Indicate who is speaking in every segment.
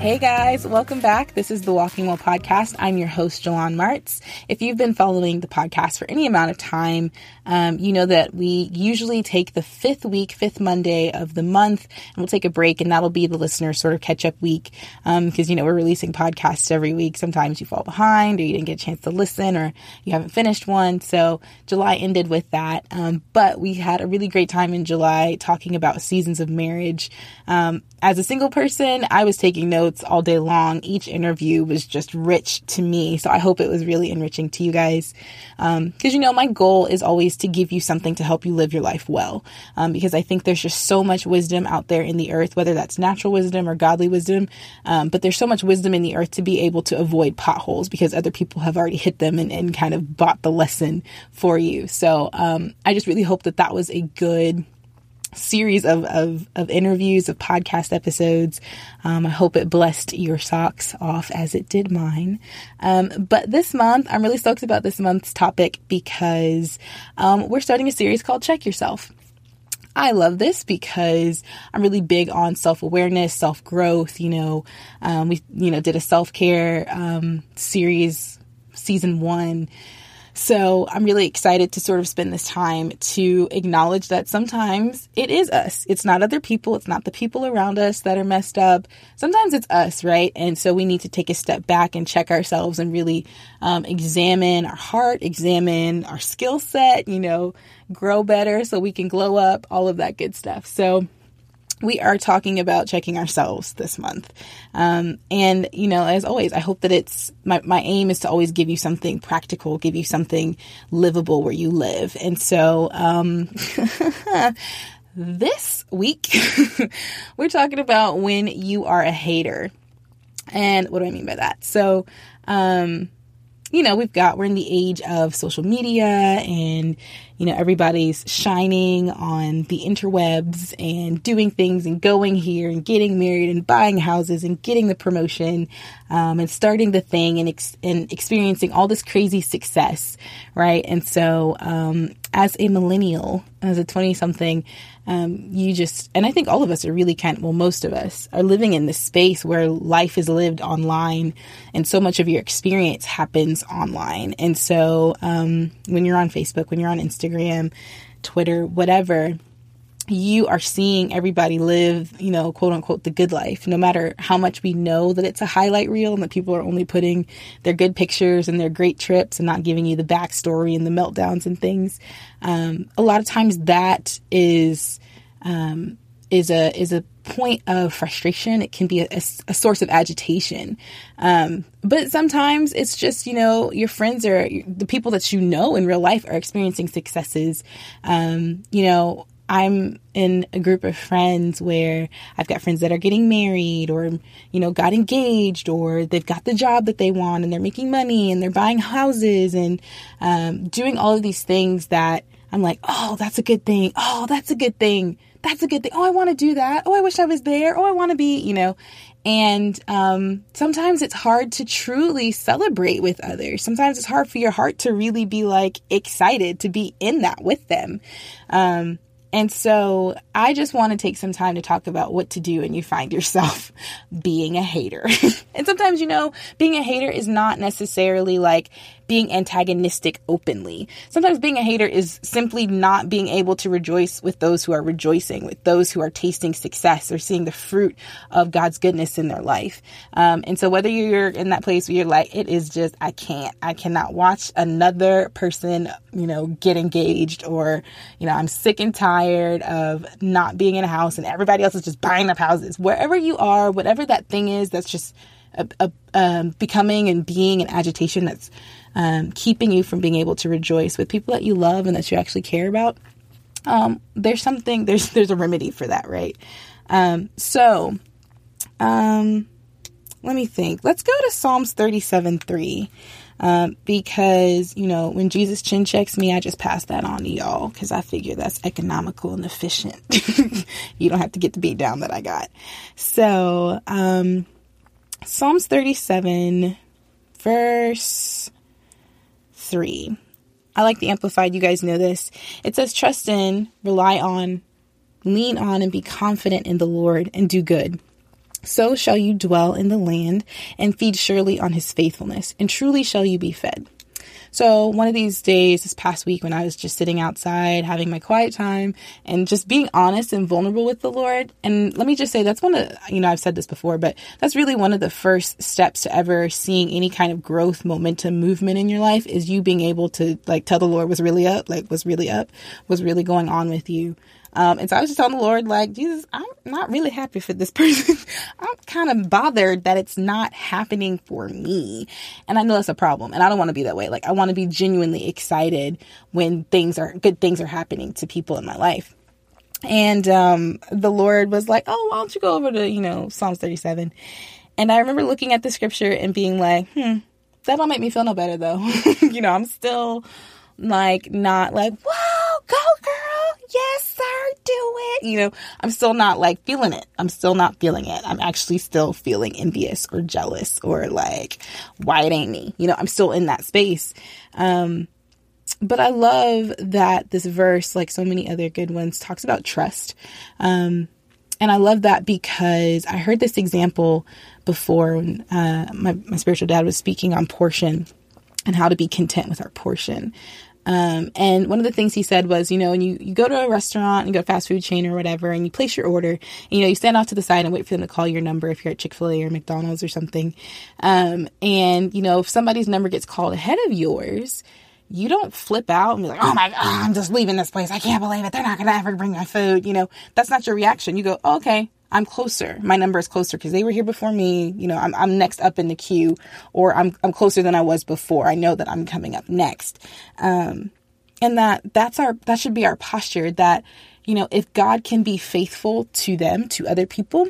Speaker 1: Hey guys, welcome back. This is the Walking Well podcast. I'm your host, Joanne Martz. If you've been following the podcast for any amount of time, um, you know that we usually take the fifth week, fifth Monday of the month, and we'll take a break, and that'll be the listener sort of catch up week because, um, you know, we're releasing podcasts every week. Sometimes you fall behind or you didn't get a chance to listen or you haven't finished one. So July ended with that. Um, but we had a really great time in July talking about seasons of marriage. Um, as a single person, I was taking notes all day long. Each interview was just rich to me. So I hope it was really enriching to you guys. Because, um, you know, my goal is always to give you something to help you live your life well. Um, because I think there's just so much wisdom out there in the earth, whether that's natural wisdom or godly wisdom. Um, but there's so much wisdom in the earth to be able to avoid potholes because other people have already hit them and, and kind of bought the lesson for you. So um, I just really hope that that was a good series of, of, of interviews, of podcast episodes. Um, I hope it blessed your socks off as it did mine. Um, but this month, I'm really stoked about this month's topic because um, we're starting a series called Check Yourself. I love this because I'm really big on self awareness, self growth. You know, um, we you know did a self care um, series, season one so I'm really excited to sort of spend this time to acknowledge that sometimes it is us. It's not other people. It's not the people around us that are messed up. Sometimes it's us, right? And so we need to take a step back and check ourselves and really um, examine our heart, examine our skill set, you know, grow better so we can glow up, all of that good stuff. So we are talking about checking ourselves this month. Um, and, you know, as always, I hope that it's my, my aim is to always give you something practical, give you something livable where you live. And so, um, this week, we're talking about when you are a hater. And what do I mean by that? So, um, you know, we've got, we're in the age of social media and, you know, everybody's shining on the interwebs and doing things and going here and getting married and buying houses and getting the promotion um, and starting the thing and, ex- and experiencing all this crazy success, right? And so, um, as a millennial, as a 20 something, um, you just, and I think all of us are really kind of, well, most of us are living in this space where life is lived online and so much of your experience happens online. And so, um, when you're on Facebook, when you're on Instagram, Twitter, whatever, you are seeing everybody live, you know, quote unquote, the good life, no matter how much we know that it's a highlight reel and that people are only putting their good pictures and their great trips and not giving you the backstory and the meltdowns and things. Um, a lot of times that is, um, is a, is a point of frustration. It can be a, a, a source of agitation. Um, but sometimes it's just, you know, your friends are the people that you know in real life are experiencing successes. Um, you know, I'm in a group of friends where I've got friends that are getting married or, you know, got engaged or they've got the job that they want and they're making money and they're buying houses and um, doing all of these things that I'm like, oh, that's a good thing. Oh, that's a good thing. That's a good thing. Oh, I want to do that. Oh, I wish I was there. Oh, I want to be, you know. And um, sometimes it's hard to truly celebrate with others. Sometimes it's hard for your heart to really be like excited to be in that with them. Um, and so I just want to take some time to talk about what to do when you find yourself being a hater. and sometimes, you know, being a hater is not necessarily like being antagonistic openly. Sometimes being a hater is simply not being able to rejoice with those who are rejoicing, with those who are tasting success or seeing the fruit of God's goodness in their life. Um, and so whether you're in that place where you're like, it is just, I can't, I cannot watch another person, you know, get engaged or, you know, I'm sick and tired of not being in a house and everybody else is just buying up houses. Wherever you are, whatever that thing is that's just a, a, um, becoming and being an agitation that's um, keeping you from being able to rejoice with people that you love and that you actually care about, um, there's something there's there's a remedy for that, right? Um, so, um, let me think. Let's go to Psalms 37 3. Um, because you know when Jesus chin checks me, I just pass that on to y'all because I figure that's economical and efficient. you don't have to get the beat down that I got. So, um, Psalms 37, verse 3. I like the Amplified. You guys know this. It says, Trust in, rely on, lean on, and be confident in the Lord and do good. So shall you dwell in the land and feed surely on his faithfulness, and truly shall you be fed. So one of these days, this past week, when I was just sitting outside having my quiet time and just being honest and vulnerable with the Lord, and let me just say that's one of you know I've said this before, but that's really one of the first steps to ever seeing any kind of growth, momentum, movement in your life is you being able to like tell the Lord was really up, like was really up, was really going on with you. Um, and so I was just telling the Lord, like, Jesus, I'm not really happy for this person. I'm kind of bothered that it's not happening for me. And I know that's a problem. And I don't want to be that way. Like, I want to be genuinely excited when things are, good things are happening to people in my life. And um, the Lord was like, oh, why don't you go over to, you know, Psalms 37? And I remember looking at the scripture and being like, hmm, that don't make me feel no better though. you know, I'm still like not like, wow, go girl. Yes, sir, do it. You know, I'm still not like feeling it. I'm still not feeling it. I'm actually still feeling envious or jealous or like, why it ain't me? You know, I'm still in that space. Um, but I love that this verse, like so many other good ones, talks about trust. Um, and I love that because I heard this example before when uh, my, my spiritual dad was speaking on portion and how to be content with our portion. Um, and one of the things he said was, you know, when you, you go to a restaurant, you go to fast food chain or whatever, and you place your order, and, you know, you stand off to the side and wait for them to call your number if you're at Chick fil A or McDonald's or something. Um, and, you know, if somebody's number gets called ahead of yours, you don't flip out and be like, oh my I'm just leaving this place. I can't believe it. They're not going to ever bring my food. You know, that's not your reaction. You go, oh, okay, I'm closer. My number is closer because they were here before me. You know, I'm, I'm next up in the queue or I'm, I'm closer than I was before. I know that I'm coming up next. Um, and that that's our, that should be our posture that, you know, if God can be faithful to them, to other people,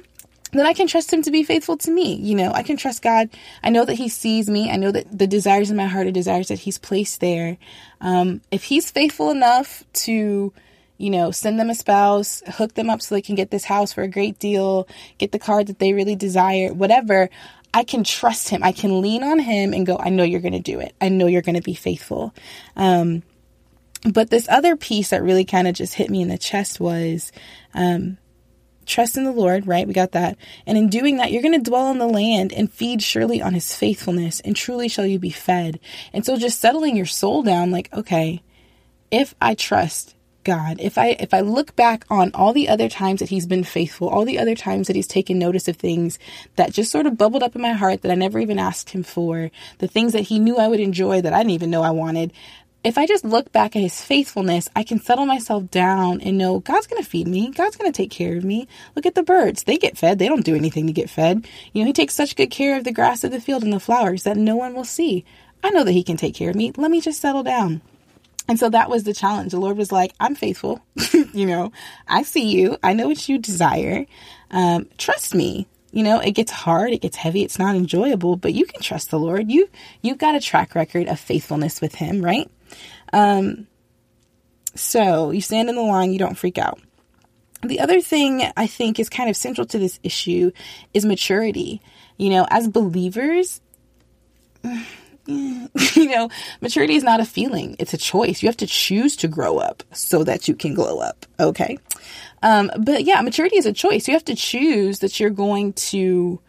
Speaker 1: then I can trust him to be faithful to me. You know, I can trust God. I know that he sees me. I know that the desires in my heart are desires that he's placed there. Um, if he's faithful enough to, you know, send them a spouse, hook them up so they can get this house for a great deal, get the car that they really desire, whatever. I can trust him. I can lean on him and go, I know you're going to do it. I know you're going to be faithful. Um, but this other piece that really kind of just hit me in the chest was, um, trust in the Lord, right? We got that. And in doing that, you're going to dwell on the land and feed surely on his faithfulness, and truly shall you be fed. And so just settling your soul down, like, okay, if I trust God, if I if I look back on all the other times that he's been faithful, all the other times that he's taken notice of things that just sort of bubbled up in my heart that I never even asked him for, the things that he knew I would enjoy that I didn't even know I wanted, if I just look back at his faithfulness, I can settle myself down and know God's going to feed me. God's going to take care of me. Look at the birds. They get fed. They don't do anything to get fed. You know, he takes such good care of the grass of the field and the flowers that no one will see. I know that he can take care of me. Let me just settle down. And so that was the challenge. The Lord was like, I'm faithful. you know, I see you. I know what you desire. Um, trust me. You know, it gets hard, it gets heavy, it's not enjoyable, but you can trust the Lord. You you've got a track record of faithfulness with him, right? Um so you stand in the line, you don't freak out. The other thing I think is kind of central to this issue is maturity. You know, as believers, you know, maturity is not a feeling, it's a choice. You have to choose to grow up so that you can glow up. Okay. Um, but yeah, maturity is a choice. You have to choose that you're going to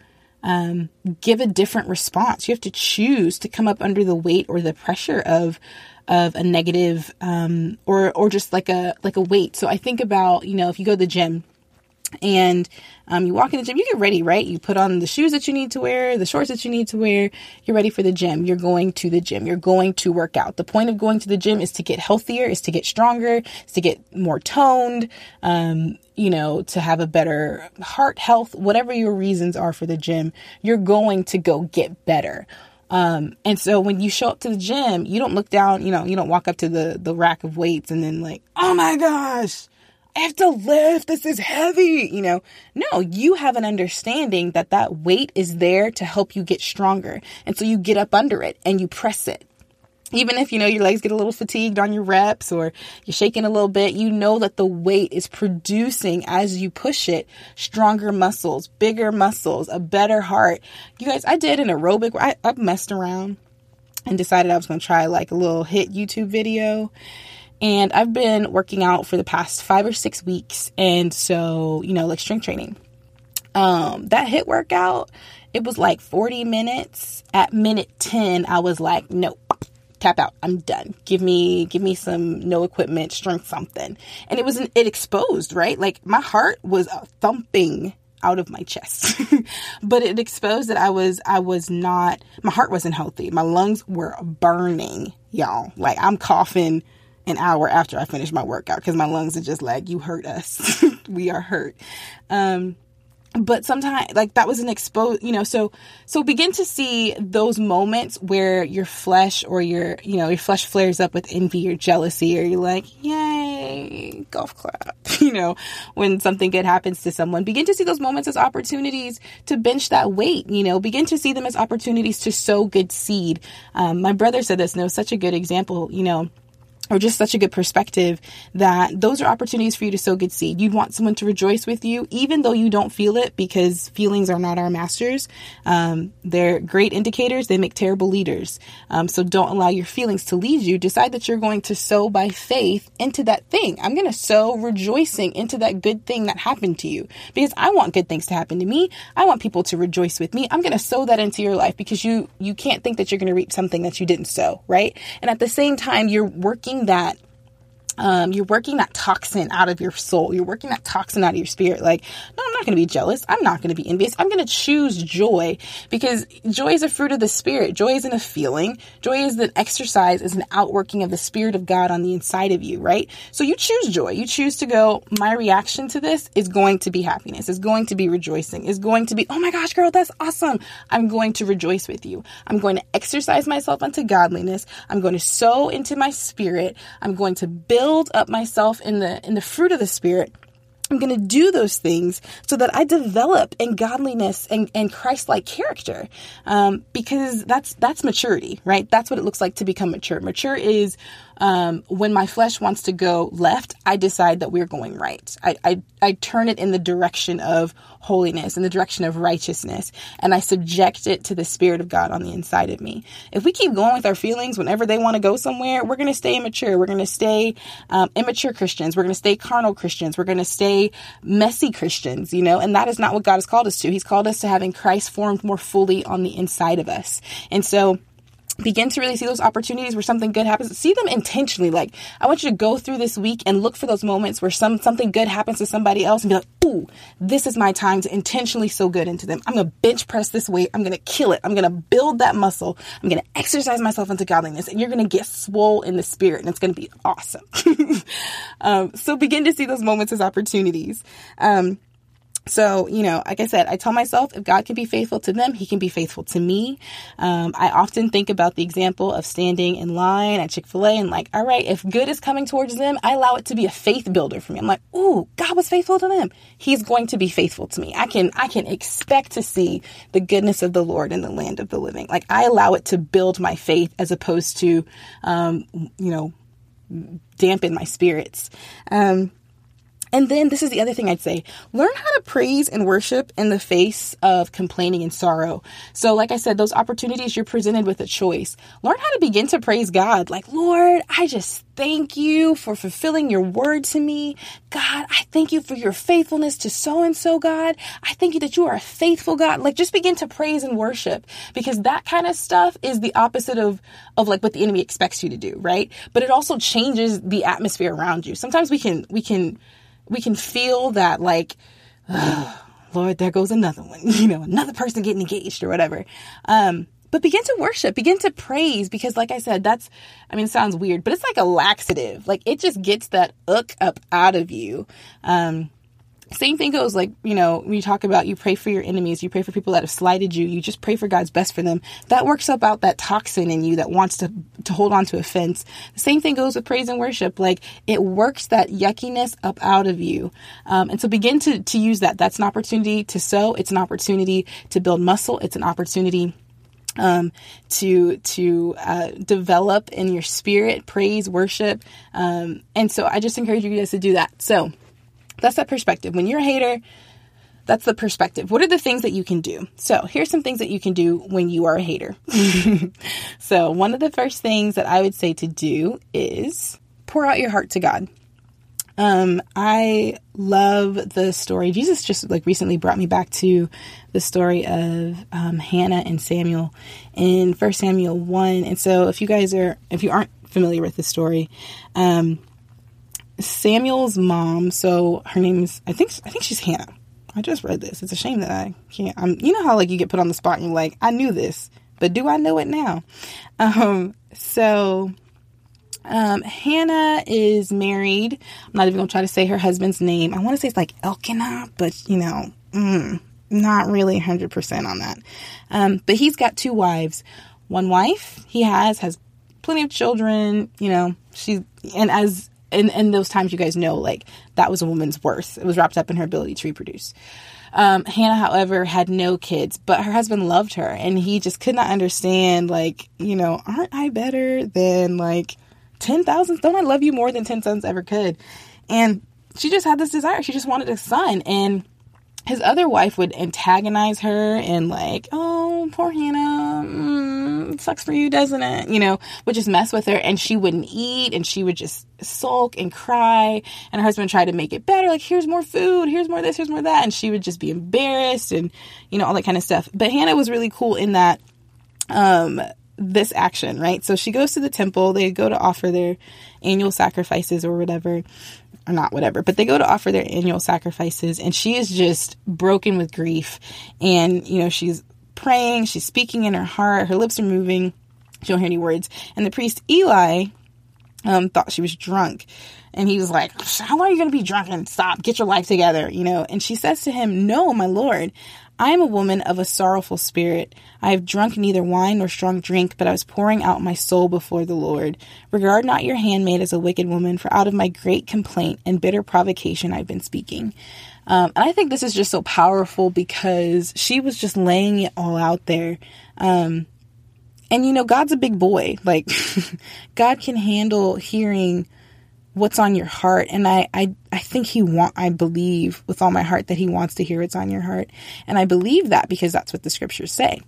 Speaker 1: um, give a different response. You have to choose to come up under the weight or the pressure of of a negative um, or or just like a like a weight. So I think about you know if you go to the gym and um, you walk in the gym, you get ready, right? You put on the shoes that you need to wear, the shorts that you need to wear. You're ready for the gym. You're going to the gym. You're going to work out. The point of going to the gym is to get healthier, is to get stronger, is to get more toned, um, you know, to have a better heart health, whatever your reasons are for the gym, you're going to go get better. Um, and so when you show up to the gym, you don't look down, you know, you don't walk up to the, the rack of weights and then like, oh my gosh, I have to lift. This is heavy. You know, no, you have an understanding that that weight is there to help you get stronger. And so you get up under it and you press it. Even if you know your legs get a little fatigued on your reps or you're shaking a little bit, you know that the weight is producing as you push it stronger muscles, bigger muscles, a better heart. You guys, I did an aerobic, I, I messed around and decided I was going to try like a little HIIT YouTube video and I've been working out for the past five or six weeks. And so, you know, like strength training. Um, that HIIT workout, it was like 40 minutes. At minute 10, I was like, nope, tap out. I'm done. Give me, give me some no equipment, strength something. And it was, an, it exposed, right? Like my heart was thumping out of my chest. but it exposed that I was I was not my heart wasn't healthy. My lungs were burning, y'all. Like I'm coughing an hour after I finish my workout because my lungs are just like, you hurt us. we are hurt. Um but sometimes like that was an expose you know so so begin to see those moments where your flesh or your you know your flesh flares up with envy or jealousy or you're like yay golf clap. You know when something good happens to someone. Begin to see those moments as opportunities to bench that weight you know. Begin to see them as opportunities to sow good seed. Um, my brother said this and it was such a good example you know or just such a good perspective that those are opportunities for you to sow good seed. You'd want someone to rejoice with you, even though you don't feel it, because feelings are not our masters. Um, they're great indicators, they make terrible leaders. Um, so don't allow your feelings to lead you. Decide that you're going to sow by faith into that thing. I'm going to sow rejoicing into that good thing that happened to you because I want good things to happen to me. I want people to rejoice with me. I'm going to sow that into your life because you, you can't think that you're going to reap something that you didn't sow, right? And at the same time, you're working that um, you're working that toxin out of your soul. You're working that toxin out of your spirit. Like, no, I'm not going to be jealous. I'm not going to be envious. I'm going to choose joy because joy is a fruit of the spirit. Joy isn't a feeling. Joy is an exercise, is an outworking of the spirit of God on the inside of you, right? So you choose joy. You choose to go, my reaction to this is going to be happiness, is going to be rejoicing, is going to be, oh my gosh, girl, that's awesome. I'm going to rejoice with you. I'm going to exercise myself unto godliness. I'm going to sow into my spirit. I'm going to build build up myself in the in the fruit of the spirit I'm going to do those things so that I develop in godliness and, and Christ-like character, um, because that's that's maturity, right? That's what it looks like to become mature. Mature is um, when my flesh wants to go left, I decide that we're going right. I, I, I turn it in the direction of holiness, in the direction of righteousness, and I subject it to the Spirit of God on the inside of me. If we keep going with our feelings whenever they want to go somewhere, we're going to stay immature. We're going to stay um, immature Christians. We're going to stay carnal Christians. We're going to stay messy Christians, you know, and that is not what God has called us to. He's called us to having Christ formed more fully on the inside of us. And so, begin to really see those opportunities where something good happens see them intentionally. Like i want you to go through this week and look for those moments where some something good happens to somebody else and be like ooh this is my time to intentionally sow good into them. I'm gonna bench press this weight. I'm gonna kill it. I'm gonna build that muscle. I'm gonna exercise myself into godliness. And you're gonna get swole in the spirit and it's gonna be awesome. Um, so begin to see those moments as opportunities. Um, so, you know, like I said, I tell myself if God can be faithful to them, He can be faithful to me. Um, I often think about the example of standing in line at Chick fil A and, like, all right, if good is coming towards them, I allow it to be a faith builder for me. I'm like, ooh, God was faithful to them. He's going to be faithful to me. I can, I can expect to see the goodness of the Lord in the land of the living. Like, I allow it to build my faith as opposed to, um, you know, dampen my spirits. Um, and then this is the other thing I'd say learn how to praise and worship in the face of complaining and sorrow. So, like I said, those opportunities you're presented with a choice. Learn how to begin to praise God. Like, Lord, I just thank you for fulfilling your word to me. God, I thank you for your faithfulness to so and so, God. I thank you that you are a faithful God. Like, just begin to praise and worship because that kind of stuff is the opposite of, of like what the enemy expects you to do, right? But it also changes the atmosphere around you. Sometimes we can, we can, we can feel that like, oh, Lord, there goes another one, you know, another person getting engaged or whatever. Um, but begin to worship, begin to praise because like I said, that's, I mean, it sounds weird, but it's like a laxative. Like it just gets that uck up out of you. Um, same thing goes like you know when you talk about you pray for your enemies you pray for people that have slighted you you just pray for god's best for them. That works up out that toxin in you that wants to to hold on to offense. The same thing goes with praise and worship. Like it works that yuckiness up out of you. Um, and so begin to to use that. That's an opportunity to sow. It's an opportunity to build muscle. It's an opportunity um, to to uh, develop in your spirit praise worship. Um, and so i just encourage you guys to do that. So that's that perspective. When you're a hater, that's the perspective. What are the things that you can do? So, here's some things that you can do when you are a hater. so, one of the first things that I would say to do is pour out your heart to God. Um, I love the story. Jesus just like recently brought me back to the story of um, Hannah and Samuel in First Samuel one. And so, if you guys are, if you aren't familiar with the story, um, Samuel's mom. So her name's I think I think she's Hannah. I just read this. It's a shame that I can't. I'm, you know how like you get put on the spot and you're like, I knew this, but do I know it now? Um, so um, Hannah is married. I'm not even gonna try to say her husband's name. I want to say it's like Elkanah, but you know, mm, not really 100% on that. Um, but he's got two wives. One wife he has has plenty of children. You know, she's and as in, in those times, you guys know, like that was a woman's worth. It was wrapped up in her ability to reproduce. Um, Hannah, however, had no kids, but her husband loved her, and he just could not understand, like, you know, aren't I better than like ten thousand? Don't I love you more than ten sons ever could? And she just had this desire. She just wanted a son, and his other wife would antagonize her and like, oh, poor Hannah, mm, sucks for you, doesn't it? You know, would just mess with her, and she wouldn't eat, and she would just sulk and cry. And her husband tried to make it better, like, here's more food, here's more this, here's more that, and she would just be embarrassed and you know all that kind of stuff. But Hannah was really cool in that. Um, this action, right? So she goes to the temple, they go to offer their annual sacrifices or whatever or not whatever, but they go to offer their annual sacrifices and she is just broken with grief. And, you know, she's praying, she's speaking in her heart, her lips are moving, she don't hear any words. And the priest Eli um, thought she was drunk. And he was like, How are you going to be drunk and stop? Get your life together, you know? And she says to him, No, my Lord, I am a woman of a sorrowful spirit. I have drunk neither wine nor strong drink, but I was pouring out my soul before the Lord. Regard not your handmaid as a wicked woman, for out of my great complaint and bitter provocation I've been speaking. Um, and I think this is just so powerful because she was just laying it all out there. Um, and you know, God's a big boy. Like, God can handle hearing what's on your heart. And I, I i think he want i believe with all my heart that he wants to hear what's on your heart. And i believe that because that's what the scriptures say.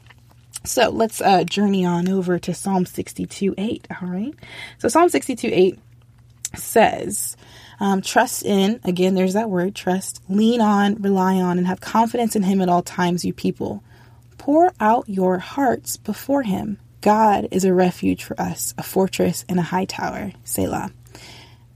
Speaker 1: So let's uh, journey on over to psalm 62 8 all right. So psalm 62 8 says um, trust in again there's that word trust lean on rely on and have confidence in him at all times you people. Pour out your hearts before him. God is a refuge for us a fortress and a high tower. Selah.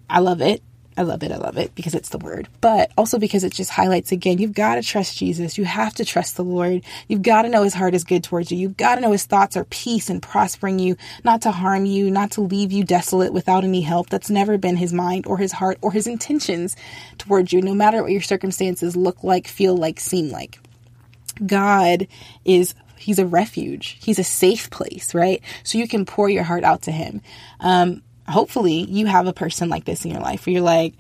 Speaker 1: I love it. I love it. I love it because it's the word, but also because it just highlights again, you've got to trust Jesus. You have to trust the Lord. You've got to know his heart is good towards you. You've got to know his thoughts are peace and prospering you, not to harm you, not to leave you desolate without any help. That's never been his mind or his heart or his intentions towards you, no matter what your circumstances look like, feel like, seem like. God is he's a refuge. He's a safe place, right? So you can pour your heart out to him. Um, hopefully you have a person like this in your life where you're like,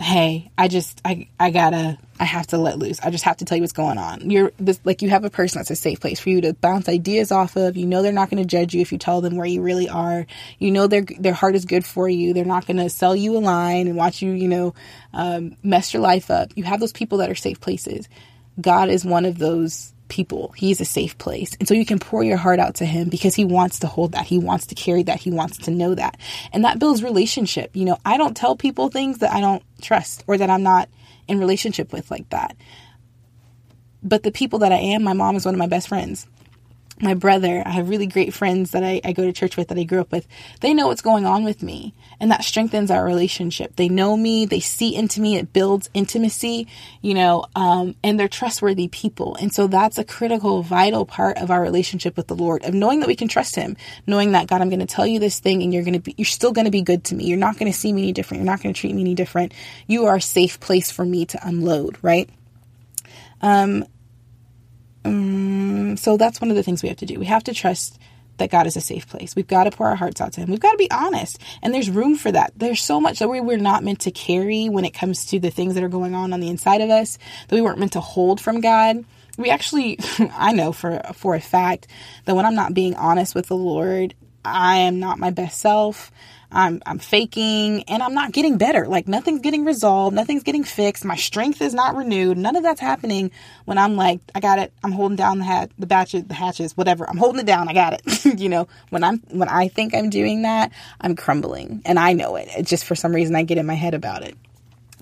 Speaker 1: hey, I just, I, I gotta, I have to let loose. I just have to tell you what's going on. You're this, like, you have a person that's a safe place for you to bounce ideas off of. You know, they're not going to judge you if you tell them where you really are. You know, their, their heart is good for you. They're not going to sell you a line and watch you, you know, um, mess your life up. You have those people that are safe places. God is one of those people. He's a safe place. And so you can pour your heart out to him because he wants to hold that. He wants to carry that. He wants to know that. And that builds relationship. You know, I don't tell people things that I don't trust or that I'm not in relationship with like that. But the people that I am, my mom is one of my best friends my brother, I have really great friends that I, I, go to church with that I grew up with. They know what's going on with me, and that strengthens our relationship. They know me, they see into me, it builds intimacy, you know, um, and they're trustworthy people. And so that's a critical, vital part of our relationship with the Lord, of knowing that we can trust Him, knowing that God, I'm going to tell you this thing, and you're going to be, you're still going to be good to me. You're not going to see me any different. You're not going to treat me any different. You are a safe place for me to unload, right? Um, um, so that's one of the things we have to do. We have to trust that God is a safe place. We've got to pour our hearts out to Him. We've got to be honest. And there's room for that. There's so much that we, we're not meant to carry when it comes to the things that are going on on the inside of us that we weren't meant to hold from God. We actually, I know for, for a fact that when I'm not being honest with the Lord, I am not my best self. I'm I'm faking and I'm not getting better. Like nothing's getting resolved, nothing's getting fixed. My strength is not renewed. None of that's happening when I'm like, I got it. I'm holding down the hat, the batches, the hatches, whatever. I'm holding it down. I got it. you know, when I'm when I think I'm doing that, I'm crumbling and I know it. It's just for some reason I get in my head about it.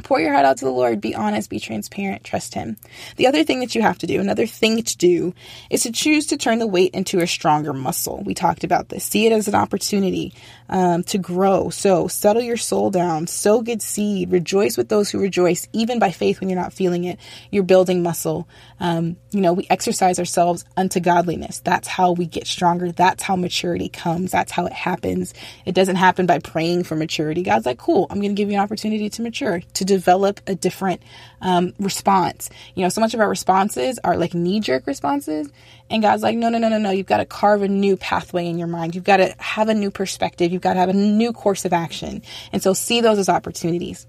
Speaker 1: Pour your heart out to the Lord, be honest, be transparent, trust Him. The other thing that you have to do, another thing to do, is to choose to turn the weight into a stronger muscle. We talked about this. See it as an opportunity um, to grow. So settle your soul down, sow good seed, rejoice with those who rejoice, even by faith when you're not feeling it. You're building muscle. Um, you know, we exercise ourselves unto godliness. That's how we get stronger. That's how maturity comes. That's how it happens. It doesn't happen by praying for maturity. God's like, cool, I'm going to give you an opportunity to mature, to develop a different um, response. You know, so much of our responses are like knee jerk responses. And God's like, no, no, no, no, no. You've got to carve a new pathway in your mind. You've got to have a new perspective. You've got to have a new course of action. And so see those as opportunities.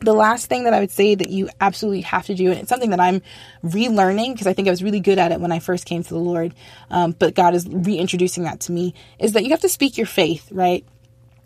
Speaker 1: The last thing that I would say that you absolutely have to do, and it's something that I'm relearning because I think I was really good at it when I first came to the Lord, um, but God is reintroducing that to me, is that you have to speak your faith, right?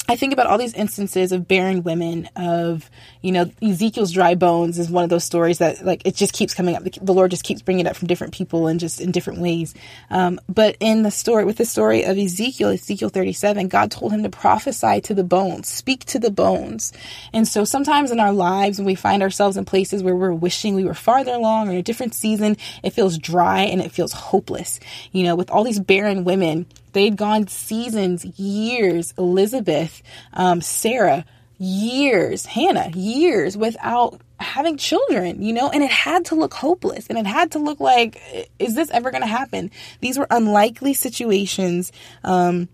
Speaker 1: I think about all these instances of barren women, of, you know, Ezekiel's dry bones is one of those stories that, like, it just keeps coming up. The Lord just keeps bringing it up from different people and just in different ways. Um, but in the story, with the story of Ezekiel, Ezekiel 37, God told him to prophesy to the bones, speak to the bones. And so sometimes in our lives, when we find ourselves in places where we're wishing we were farther along or in a different season, it feels dry and it feels hopeless. You know, with all these barren women, They'd gone seasons, years. Elizabeth, um, Sarah, years. Hannah, years without having children, you know, and it had to look hopeless and it had to look like, is this ever going to happen? These were unlikely situations, um,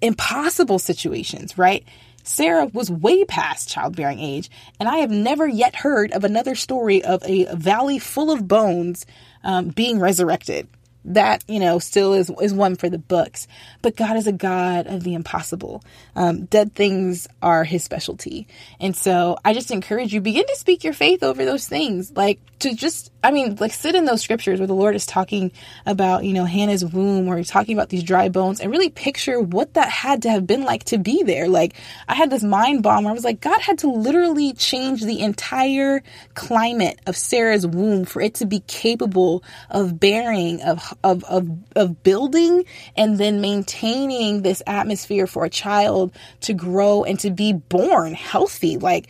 Speaker 1: impossible situations, right? Sarah was way past childbearing age, and I have never yet heard of another story of a valley full of bones um, being resurrected that you know still is is one for the books. But god is a god of the impossible. Um, dead things are his specialty. And so i just encourage you begin to speak your faith over those things. Like to just i mean like sit in those scriptures where the lord is talking about you know hannah's womb or he's talking about these dry bones and really picture what that had to have been like to be there like i had this mind bomb where i was like god had to literally change the entire climate of sarah's womb for it to be capable of bearing of of, of, of building and then maintaining this atmosphere for a child to grow and to be born healthy. Like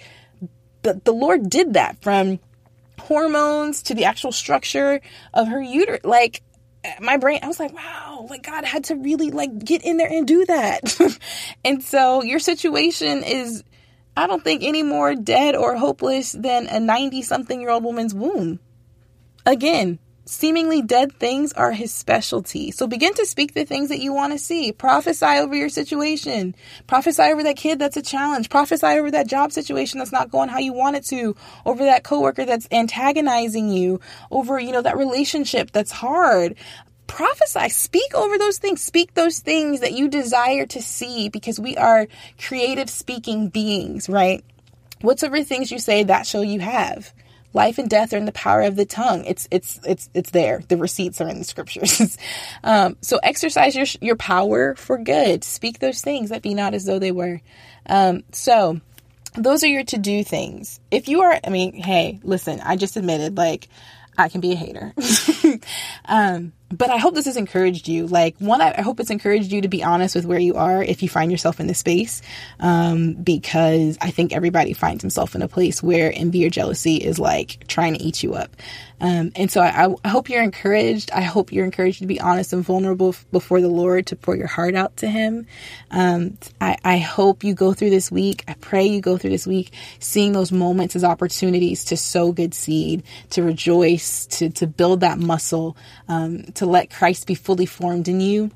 Speaker 1: the, the Lord did that from hormones to the actual structure of her uterus. Like my brain, I was like, wow, like God had to really like get in there and do that. and so your situation is, I don't think any more dead or hopeless than a 90 something year old woman's womb. Again, Seemingly dead things are his specialty. So begin to speak the things that you want to see. Prophesy over your situation. Prophesy over that kid that's a challenge. Prophesy over that job situation that's not going how you want it to. Over that coworker that's antagonizing you. Over, you know, that relationship that's hard prophesy, speak over those things, speak those things that you desire to see because we are creative speaking beings, right? Whatsoever things you say, that shall you have life and death are in the power of the tongue. It's it's it's it's there. The receipts are in the scriptures. um, so exercise your your power for good. Speak those things that be not as though they were. Um, so those are your to do things. If you are, I mean, hey, listen, I just admitted like I can be a hater. um, but I hope this has encouraged you. Like, one, I hope it's encouraged you to be honest with where you are if you find yourself in this space, um, because I think everybody finds himself in a place where envy or jealousy is like trying to eat you up. Um, and so I, I, hope you're encouraged. I hope you're encouraged to be honest and vulnerable f- before the Lord, to pour your heart out to Him. Um, I, I hope you go through this week. I pray you go through this week seeing those moments as opportunities to sow good seed, to rejoice, to, to build that muscle, um, to let Christ be fully formed in you.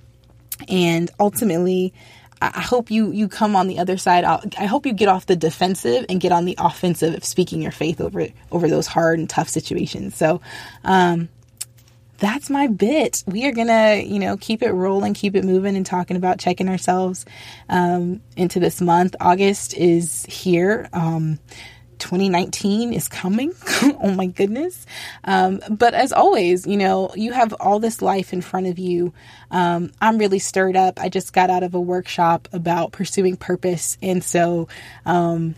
Speaker 1: And ultimately, I hope you you come on the other side. I hope you get off the defensive and get on the offensive of speaking your faith over over those hard and tough situations. So, um, that's my bit. We are gonna, you know, keep it rolling, keep it moving, and talking about checking ourselves um, into this month. August is here. Um, 2019 is coming. oh my goodness. Um, but as always, you know, you have all this life in front of you. Um, I'm really stirred up. I just got out of a workshop about pursuing purpose. And so, um,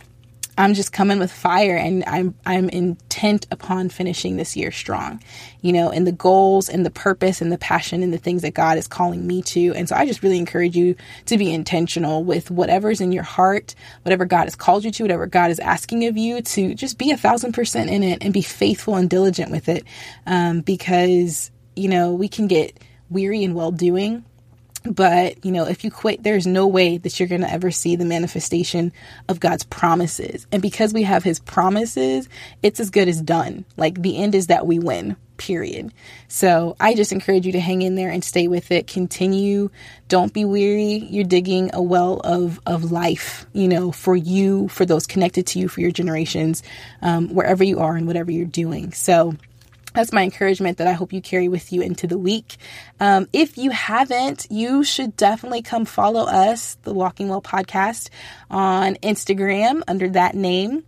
Speaker 1: I'm just coming with fire and I'm I'm intent upon finishing this year strong. You know, and the goals and the purpose and the passion and the things that God is calling me to. And so I just really encourage you to be intentional with whatever's in your heart, whatever God has called you to, whatever God is asking of you to just be a thousand percent in it and be faithful and diligent with it. Um, because, you know, we can get weary in well doing but, you know, if you quit, there's no way that you're going to ever see the manifestation of God's promises. And because we have his promises, it's as good as done. Like the end is that we win, period. So I just encourage you to hang in there and stay with it. Continue. Don't be weary. You're digging a well of, of life, you know, for you, for those connected to you, for your generations, um, wherever you are and whatever you're doing. So, that's my encouragement that I hope you carry with you into the week. Um, if you haven't, you should definitely come follow us, the Walking Well podcast, on Instagram under that name.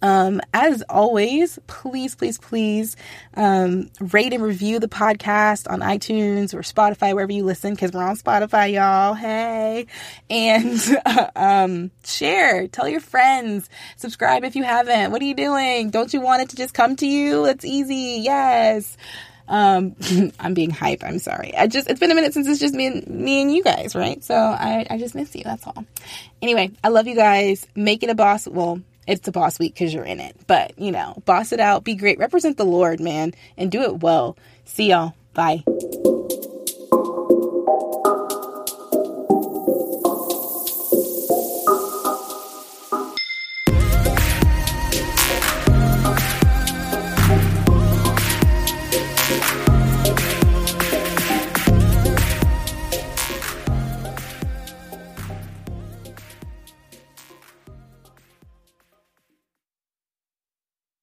Speaker 1: Um, as always, please, please, please um, rate and review the podcast on iTunes or Spotify, wherever you listen, because we're on Spotify, y'all. Hey. And uh, um, share, tell your friends, subscribe if you haven't. What are you doing? Don't you want it to just come to you? It's easy. Yes. Um, I'm being hype. I'm sorry. I just, it's been a minute since it's just me and me and you guys, right? So I, I just miss you. That's all. Anyway, I love you guys. Make it a boss. Well, it's the boss week because you're in it. But, you know, boss it out, be great, represent the Lord, man, and do it well. See y'all. Bye.